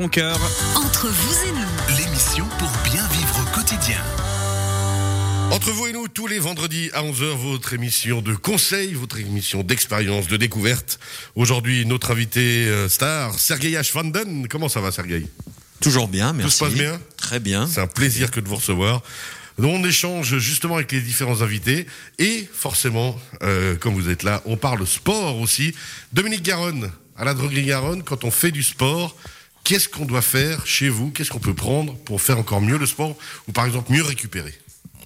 Mon cœur. Entre vous et nous, L'émission pour bien vivre au quotidien. Entre vous et nous, tous les vendredis à 11h, votre émission de conseil, votre émission d'expérience, de découverte. Aujourd'hui, notre invité euh, star, Sergei Ashvanden. Comment ça va, Sergei Toujours bien, merci. se passe bien? Très bien. C'est un plaisir que de vous recevoir. On échange justement avec les différents invités et forcément, euh, comme vous êtes là, on parle sport aussi. Dominique Garonne, à la droguerie Garonne, quand on fait du sport, qu'est-ce qu'on doit faire chez vous? Qu'est-ce qu'on peut prendre pour faire encore mieux le sport ou par exemple mieux récupérer?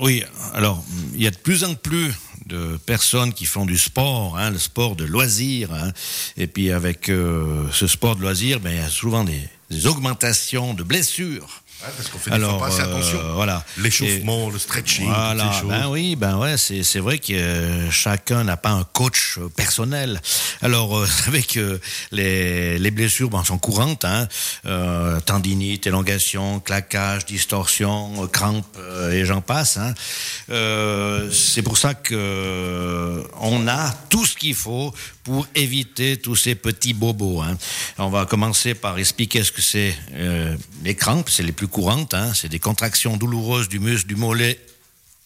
Oui, alors il y a de plus en plus de personnes qui font du sport, hein, le sport de loisir, hein. et puis avec euh, ce sport de loisir, ben, il y a souvent des, des augmentations de blessures. Ouais, Parce qu'on fait des fois pas assez euh, attention. voilà. L'échauffement, le stretching, toutes Voilà, ces choses. ben oui, ben ouais, c'est c'est vrai que euh, chacun n'a pas un coach euh, personnel. Alors, euh, vous savez que les, les blessures ben, sont courantes, hein, euh, tendinite, élongation, claquage, distorsion, euh, crampes, euh, et j'en passe. Hein. Euh, c'est pour ça que euh, on a tout ce qu'il faut pour éviter tous ces petits bobos. Hein. On va commencer par expliquer ce que c'est euh, les crampes, c'est les plus courantes, hein. c'est des contractions douloureuses du muscle du mollet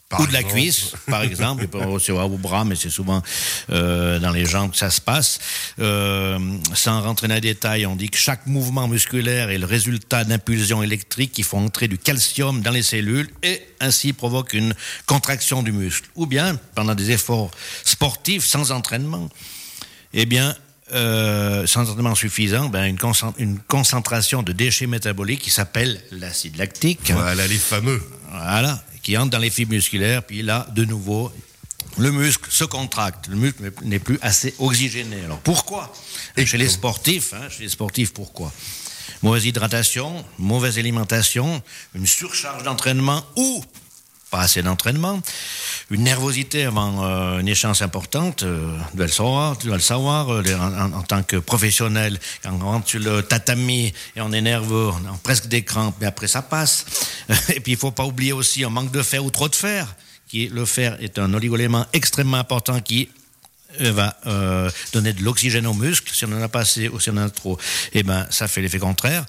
Par ou de la exemple. cuisse, par exemple, c'est au bras, mais c'est souvent euh, dans les jambes que ça se passe. Euh, sans rentrer dans les détails, on dit que chaque mouvement musculaire est le résultat d'impulsions électriques qui font entrer du calcium dans les cellules et ainsi provoque une contraction du muscle. Ou bien, pendant des efforts sportifs sans entraînement, eh bien, euh, sans entraînement suffisant, ben, une, concent- une concentration de déchets métaboliques qui s'appelle l'acide lactique. Voilà, les fameux. Voilà, qui entre dans les fibres musculaires, puis là, de nouveau, le muscle se contracte, le muscle n'est plus assez oxygéné. Alors pourquoi? Et chez les sportifs, hein, chez les sportifs, pourquoi? Mauvaise hydratation, mauvaise alimentation, une surcharge d'entraînement ou pas assez d'entraînement, une nervosité avant euh, une échéance importante, euh, tu dois le savoir, tu dois le savoir euh, en, tant que professionnel, quand on rentre sur le tatami et on est nerveux, on a presque des crampes, mais après ça passe. Et puis il faut pas oublier aussi un manque de fer ou trop de fer, qui le fer est un oligoélément extrêmement important qui euh, va donner de l'oxygène aux muscles. Si on en a pas assez ou si on en a trop, eh ben ça fait l'effet contraire.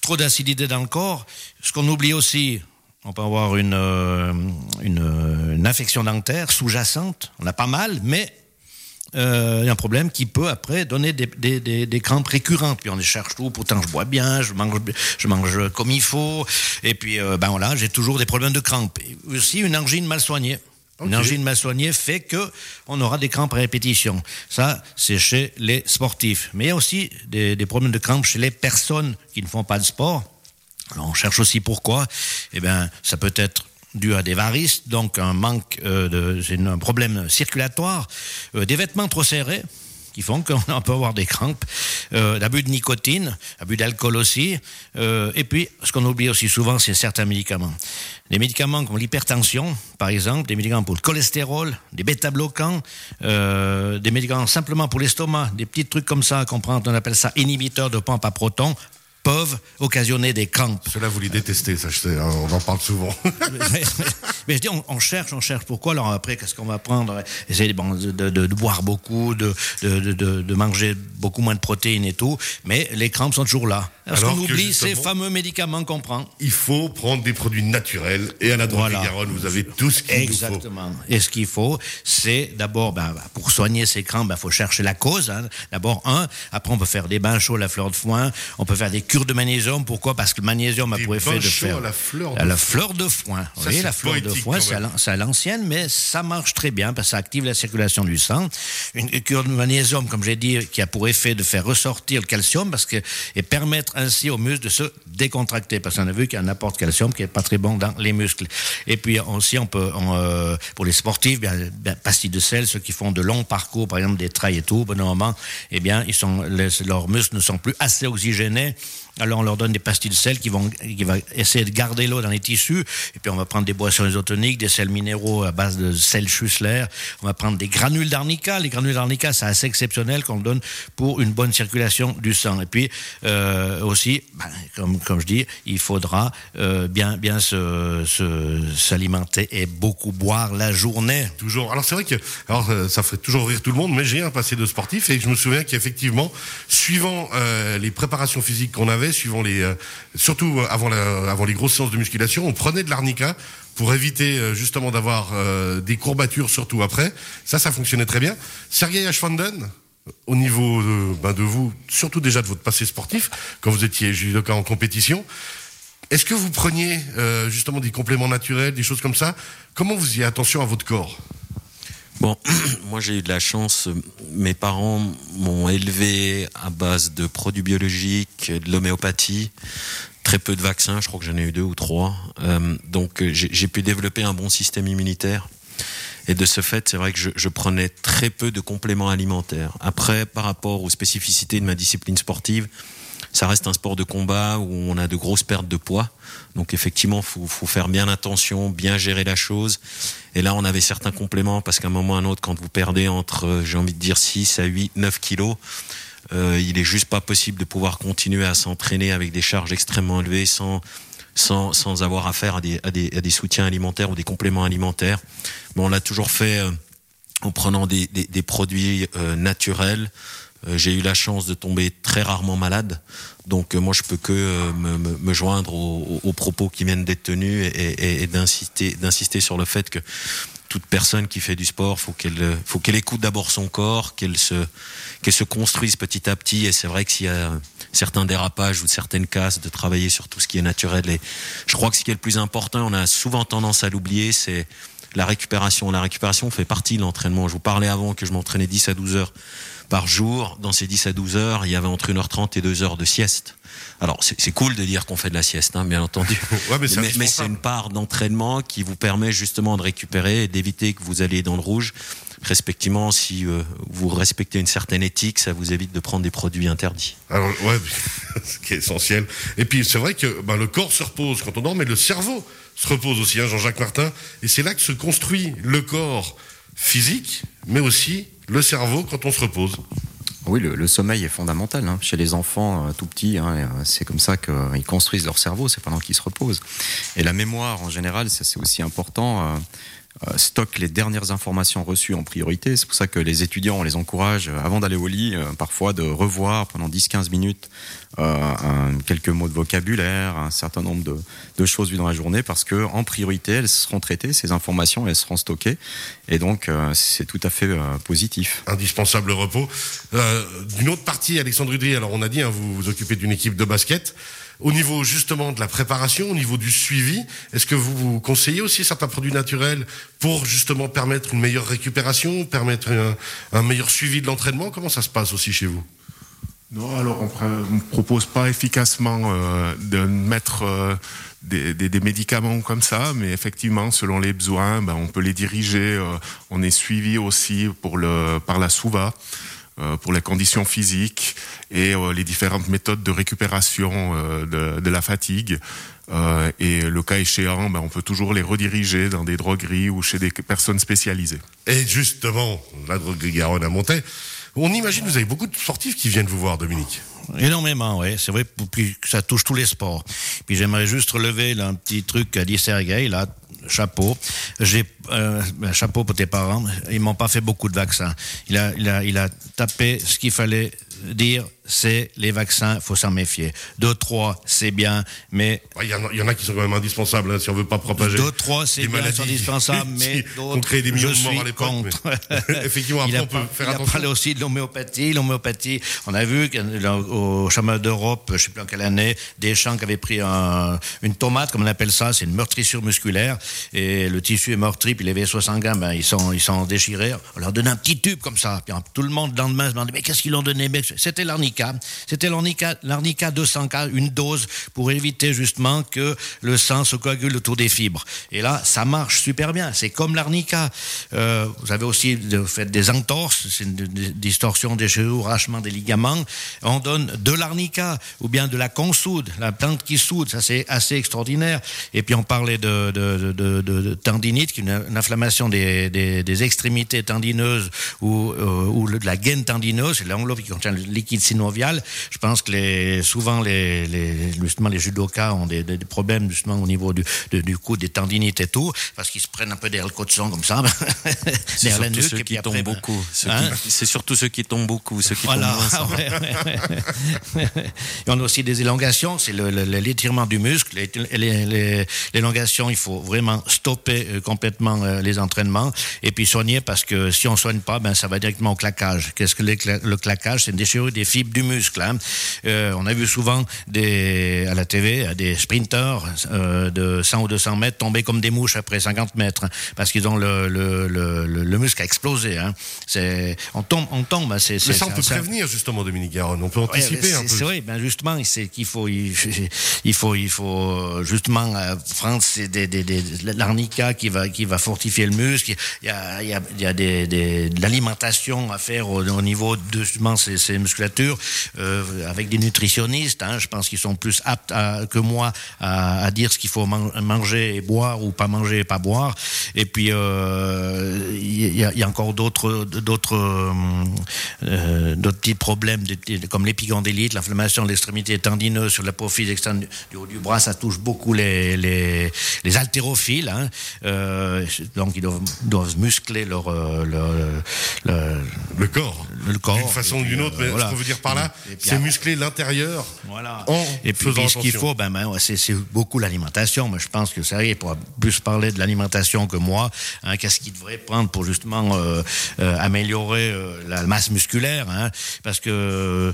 Trop d'acidité dans le corps. Ce qu'on oublie aussi, on peut avoir une, euh, une, une infection dentaire sous-jacente. On a pas mal, mais euh, il y a un problème qui peut après donner des, des, des, des crampes récurrentes. Puis on les cherche tout, pourtant je bois bien, je mange, je mange comme il faut, et puis euh, ben voilà, j'ai toujours des problèmes de crampes. Et aussi une angine mal soignée. Une angine mal soignée fait que on aura des crampes à répétition. Ça, c'est chez les sportifs. Mais il y a aussi des, des problèmes de crampes chez les personnes qui ne font pas de sport. Alors, on cherche aussi pourquoi. Eh bien, ça peut être dû à des varices, donc un manque euh, de, un problème circulatoire, euh, des vêtements trop serrés qui font qu'on peut avoir des crampes, euh, l'abus de nicotine, abus d'alcool aussi, euh, et puis ce qu'on oublie aussi souvent, c'est certains médicaments. Des médicaments comme l'hypertension, par exemple, des médicaments pour le cholestérol, des bêta-bloquants, euh, des médicaments simplement pour l'estomac, des petits trucs comme ça qu'on prend, on appelle ça inhibiteurs de pompe à protons, peuvent occasionner des crampes. Cela, vous les détestez, ça, je sais, hein, on en parle souvent. mais, je dis, on, on cherche, on cherche. Pourquoi Alors après, qu'est-ce qu'on va prendre? Essayer bon, de, de- de boire beaucoup, de- de manger beaucoup moins de protéines et tout. Mais les crampes sont toujours là. Ce Alors qu'on oublie, ces fameux médicaments qu'on prend. Il faut prendre des produits naturels et à la drogue Voilà. Garonne, vous avez tout ce qu'il faut. Exactement. Et ce qu'il faut, c'est d'abord, ben, pour soigner ces crampes, il faut chercher la cause. hein. D'abord, un. Après, on peut faire des bains chauds à la fleur de foin. On peut faire des cures de magnésium. Pourquoi? Parce que le magnésium a pour effet de faire à la fleur de à la fleur de foin. Ça, oui, la fleur de foin, c'est à l'ancienne, mais ça marche très bien parce que ça active la circulation du sang. Une cure de magnésium, comme j'ai dit, qui a pour effet de faire ressortir le calcium parce que et permettre ainsi aux muscles de se décontracter parce qu'on a vu qu'il y a un apport de calcium qui est pas très bon dans les muscles. Et puis aussi, on peut, euh, pour les sportifs, bien, bien, pastilles de sel, ceux qui font de longs parcours, par exemple des trails et tout, moment, eh bien, ils sont, leurs muscles ne sont plus assez oxygénés. Alors on leur donne des pastilles de sel qui vont, qui va essayer de garder l'eau dans les tissus. Et puis on va prendre des boissons isotoniques, des sels minéraux à base de sel Schussler. On va prendre des granules d'arnica. Les granules d'arnica, c'est assez exceptionnel qu'on le donne pour une bonne circulation du sang. Et puis euh, aussi, ben, comme, comme je dis, il faudra euh, bien, bien se, se- s'alimenter et beaucoup boire la journée. Toujours. Alors c'est vrai que alors euh, ça ferait toujours rire tout le monde, mais j'ai un passé de sportif et je me souviens qu'effectivement, suivant les préparations physiques qu'on avait euh, surtout avant, les grosses séances de musculation, on prenait de l'arnica pour éviter euh, justement d'avoir euh, des courbatures surtout après. Ça, ça fonctionnait très bien. Sergei Ashfanden, au niveau de, ben, de vous, surtout déjà de votre passé sportif, quand vous étiez judoka en compétition, est-ce que vous preniez justement des compléments naturels, des choses comme ça? Comment vous y attention à votre corps? Bon, moi j'ai eu de la chance. Mes parents m'ont élevé à base de produits biologiques, de l'homéopathie, très peu de vaccins. Je crois que j'en ai eu deux ou trois. Euh, donc j'ai pu développer un bon système immunitaire. Et de ce fait, c'est vrai que je, je, prenais très peu de compléments alimentaires. Après, par rapport aux spécificités de ma discipline sportive, ça reste un sport de combat où on a de grosses pertes de poids. Donc effectivement, faut, faut faire bien attention, bien gérer la chose. Et là, on avait certains compléments parce qu'à un moment ou à un autre, quand vous perdez entre, j'ai envie de dire 6 à 8, 9 kilos, euh, il est juste pas possible de pouvoir continuer à s'entraîner avec des charges extrêmement élevées sans sans, sans avoir affaire à des, à, des, à des soutiens alimentaires ou des compléments alimentaires. Bon, on l'a toujours fait euh, en prenant des, des, produits euh, naturels. Euh, j'ai eu la chance de tomber très rarement malade, donc moi je peux que me, me, joindre aux, propos qui viennent d'être tenus et, d'insister sur le fait que toute personne qui fait du sport, faut qu'elle, faut qu'elle écoute d'abord son corps, qu'elle se, qu'elle se construise petit à petit. Et c'est vrai que s'il y a certains dérapages ou certaines casses, de travailler sur tout ce qui est naturel. Et je crois que ce qui est le plus important, on a souvent tendance à l'oublier, c'est la récupération. La récupération fait partie de l'entraînement. Je vous parlais avant que je m'entraînais 10 à 12 heures par jour. Dans ces 10 à 12 heures, il y avait entre 1h30 et 2 heures de sieste. Alors c'est cool de dire qu'on fait de la sieste, hein, bien entendu. ouais, mais c'est mais, c'est une part d'entraînement qui vous permet justement de récupérer et d'éviter que vous alliez dans le rouge. Respectivement, si euh, vous respectez une certaine éthique, ça vous évite de prendre des produits interdits. Alors ouais, ce qui est essentiel. Et puis c'est vrai que ben, le corps se repose quand on dort, mais le cerveau se repose aussi, hein, Jean-Jacques Martin. Et c'est là que se construit le corps physique, mais aussi le cerveau quand on se repose. Oui, le, sommeil est fondamental. Hein. Chez les enfants euh, tout petits, hein, c'est comme ça qu'ils euh, construisent leur cerveau, c'est pendant qu'ils se reposent. Et la mémoire, en général, c'est aussi important. Euh, euh, stocke les dernières informations reçues en priorité. C'est pour ça que les étudiants, on les encourage, euh, avant d'aller au lit, euh, parfois de revoir pendant 10-15 minutes euh, un, quelques mots de vocabulaire, un certain nombre de, de, choses vues dans la journée, parce que en priorité, elles seront traitées, ces informations, elles seront stockées. Et donc, euh, c'est tout à fait euh, positif. Indispensable repos. D'une autre partie, Alexandre Udry, alors on a dit, hein, vous vous occupez d'une équipe de basket. Au niveau justement de la préparation, au niveau du suivi, est-ce que vous, vous conseillez aussi certains produits naturels pour justement permettre une meilleure récupération, permettre un, meilleur suivi de l'entraînement? Comment ça se passe aussi chez vous? Non, alors on ne propose pas efficacement euh, de mettre euh, des, médicaments comme ça, mais effectivement, selon les besoins, ben, on peut les diriger. Euh, on est suivi aussi par la SOUVA pour les conditions physiques et euh, les différentes méthodes de récupération euh, de, la fatigue. Euh, et le cas échéant, ben, on peut toujours les rediriger dans des drogueries ou chez des personnes spécialisées. Et justement, la droguerie Garonne à Montaix, on imagine que vous avez beaucoup de sportifs qui viennent vous voir, Dominique. Énormément, oui. C'est vrai, puis ça touche tous les sports. Puis j'aimerais juste relever un petit truc qu'a dit Sergei, là, chapeau. J'ai euh, chapeau pour tes parents. Ils m'ont pas fait beaucoup de vaccins. Il a, il a, il a tapé ce qu'il fallait dire c'est les vaccins, faut s'en méfier. Deux, trois, c'est bien, mais il y, y, en a qui sont quand même indispensables hein, si on veut pas propager. Deux, trois, c'est bien, maladies, sont indispensables, mais on crée des millions de morts à l'époque. Effectivement, après il on peut faire il attention. a parlé aussi de l'homéopathie. L'homéopathie, on a vu au championnat d'Europe, je sais plus en quelle année, des champs qui avaient pris un, une tomate, comme on appelle ça, c'est une meurtrissure musculaire, et le tissu est meurtri, puis les vaisseaux sanguins, ben ils sont, ils sont déchirés. On leur donne un petit tube comme ça, puis tout le monde le lendemain se demandait mais qu'est-ce qu'ils l'ont donné C'était l'arnica. C'était l'arnica, l'arnica 200K, une dose pour éviter justement que le sang se coagule autour des fibres. Et là, ça marche super bien. C'est comme l'arnica. Euh, vous avez aussi fait des entorses, c'est une distorsion des cheveux, arrachement des ligaments. On donne de l'arnica ou bien de la consoude, la plante qui soude. Ça, c'est assez extraordinaire. Et puis, on parlait de, tendinite, qui est une, inflammation des, extrémités tendineuses ou, euh, de la gaine tendineuse. C'est l'enveloppe qui contient le liquide synoviale. Je pense que les, souvent les, les, justement les judokas ont des, des, problèmes justement au niveau du, du cou, des tendinites et tout, parce qu'ils se prennent un peu des de sang comme ça. C'est surtout ceux qui tombent beaucoup. Hein? c'est surtout ceux qui tombent beaucoup, ceux qui voilà. tombent moins. on a aussi des élongations, c'est l'étirement du muscle. L'élongation, il faut vraiment stopper euh, complètement euh, les entraînements et puis soigner parce que si on soigne pas, ben ça va directement au claquage. Qu'est-ce que le claquage? C'est une des fibres du muscle. Hein. Euh, on a vu souvent des, à la TV des sprinteurs de 100 ou 200 mètres tomber comme des mouches après 50 mètres hein, parce qu'ils ont le, le, le, le, muscle a explosé. Hein. C'est, on tombe, on tombe. C'est, Mais ça, on peut prévenir justement, Dominique Garonne. On peut anticiper un peu. C'est vrai. Ben justement, c'est qu'il faut, il, faut, il faut justement des, des, des, l'arnica qui va, qui va fortifier le muscle. Il y a, il y a, il y a des, des, de l'alimentation à faire au, au niveau de justement ces, ces musculatures euh, avec des nutritionnistes. Hein, je pense qu'ils sont plus aptes à, que moi à, à dire ce qu'il faut manger et boire ou pas manger et pas boire. Et puis euh, il y, a, y, a encore d'autres d'autres euh, d'autres petits problèmes comme l'épigondélite, l'inflammation de l'extrémité tendineuse sur la profile externe du haut du bras, ça touche beaucoup les les, les haltérophiles. Hein. Euh, donc ils doivent, doivent muscler leur, leur, leur le corps. Le corps. D'une façon ou d'une autre, voilà. ce qu'on veut dire par là, c'est muscler l'intérieur. Voilà. et puis, ce qu'il faut, ben, ben c'est beaucoup l'alimentation. Mais je pense que ça y est, pour plus parler de l'alimentation que moi. Hein, Qu'est-ce qu'il devrait prendre pour justement euh, euh, améliorer euh, la masse musculaire hein, Parce que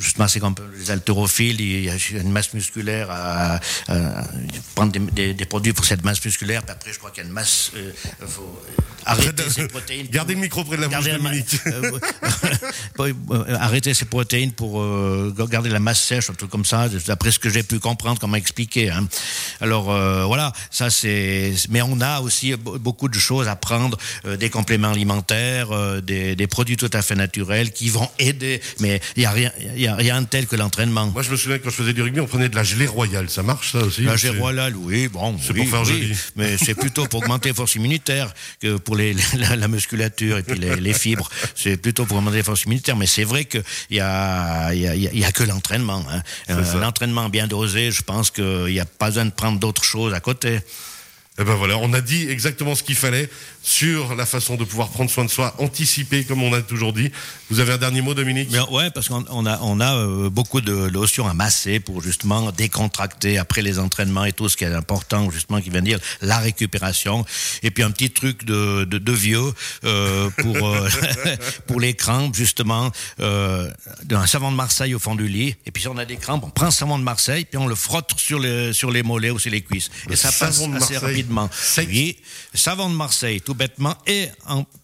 justement, c'est comme les haltérophiles, il y a une masse musculaire à, à prendre des, des, des, produits pour cette masse musculaire. Puis après, je crois qu'il y a une masse. Faut arrêter ces protéines. Gardez le micro près de la bouche, Dominique. arrêter ces protéines pour garder la masse sèche, un truc comme ça. D'après ce que j'ai pu comprendre, comment expliquer. Hein. Alors voilà, ça c'est. Mais on a aussi beaucoup de choses à prendre, euh, des compléments alimentaires, euh, des, des, produits tout à fait naturels qui vont aider. Mais il n'y a rien, il y a rien de tel que l'entraînement. Moi, je me souviens quand je faisais du rugby, on prenait de la gelée royale. Ça marche, ça aussi La gelée royale, oui, bon. C'est oui, pour faire oui, joli. Mais c'est plutôt pour augmenter les forces immunitaires que pour les, la, la musculature et puis les, les fibres. C'est plutôt pour augmenter les forces immunitaires. Mais c'est vrai qu'il y a, il y a, il y a que l'entraînement. Hein. Euh, l'entraînement bien dosé, je pense qu'il n'y a pas besoin de prendre d'autres choses à côté. Et ben voilà, on a dit exactement ce qu'il fallait sur la façon de pouvoir prendre soin de soi, anticiper comme on a toujours dit. Vous avez un dernier mot, Dominique? Mais Ouais, parce qu'on a, on a euh, beaucoup de lotions à masser pour justement décontracter après les entraînements et tout ce qui est important, justement, qui vient dire la récupération. Et puis un petit truc de, de, de vieux euh, pour euh, pour les crampes, justement, euh, un savon de Marseille au fond du lit. Et puis si on a des crampes, on prend un savon de Marseille, puis on le frotte sur les sur les mollets ou sur les cuisses. Le et ça passe assez rapidement. Oui, savon de Marseille, bêtement. Et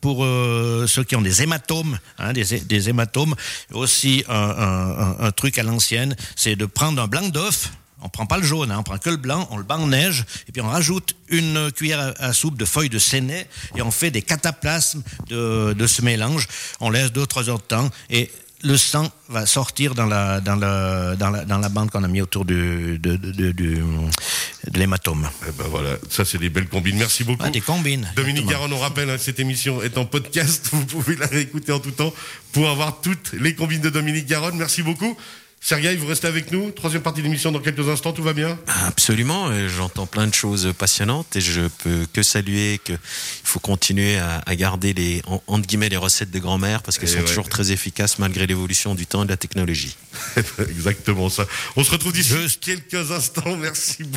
pour euh, ceux qui ont des hématomes, hein, des, hématomes, aussi un, truc à l'ancienne, c'est de prendre un blanc d'œuf. On prend pas le jaune, hein, on prend que le blanc, on le bat en neige, et puis on rajoute une cuillère à, soupe de feuilles de séné, et on fait des cataplasmes de, de ce mélange. On laisse deux trois heures de temps, et le sang va sortir dans la, dans la, dans la, dans la bande qu'on a mis autour du, de, de, de- l'hématome. Eh ben voilà, ça c'est des belles combines. Merci beaucoup. Ah, des combines. Dominique. Garonne, on rappelle hein, cette émission est en podcast. Vous pouvez la réécouter en tout temps pour avoir toutes les combines de Dominique Garonne. Merci beaucoup. Sergueï, vous restez avec nous. Troisième partie de l'émission dans quelques instants. Tout va bien Absolument, euh, j'entends plein de choses passionnantes et je peux que saluer qu'il faut continuer à, à garder les en- entre guillemets les recettes de grand-mère parce qu'elles Et sont ouais. toujours très efficaces malgré l'évolution du temps et de la technologie. Exactement ça. On se retrouve d'ici quelques instants. Merci beaucoup.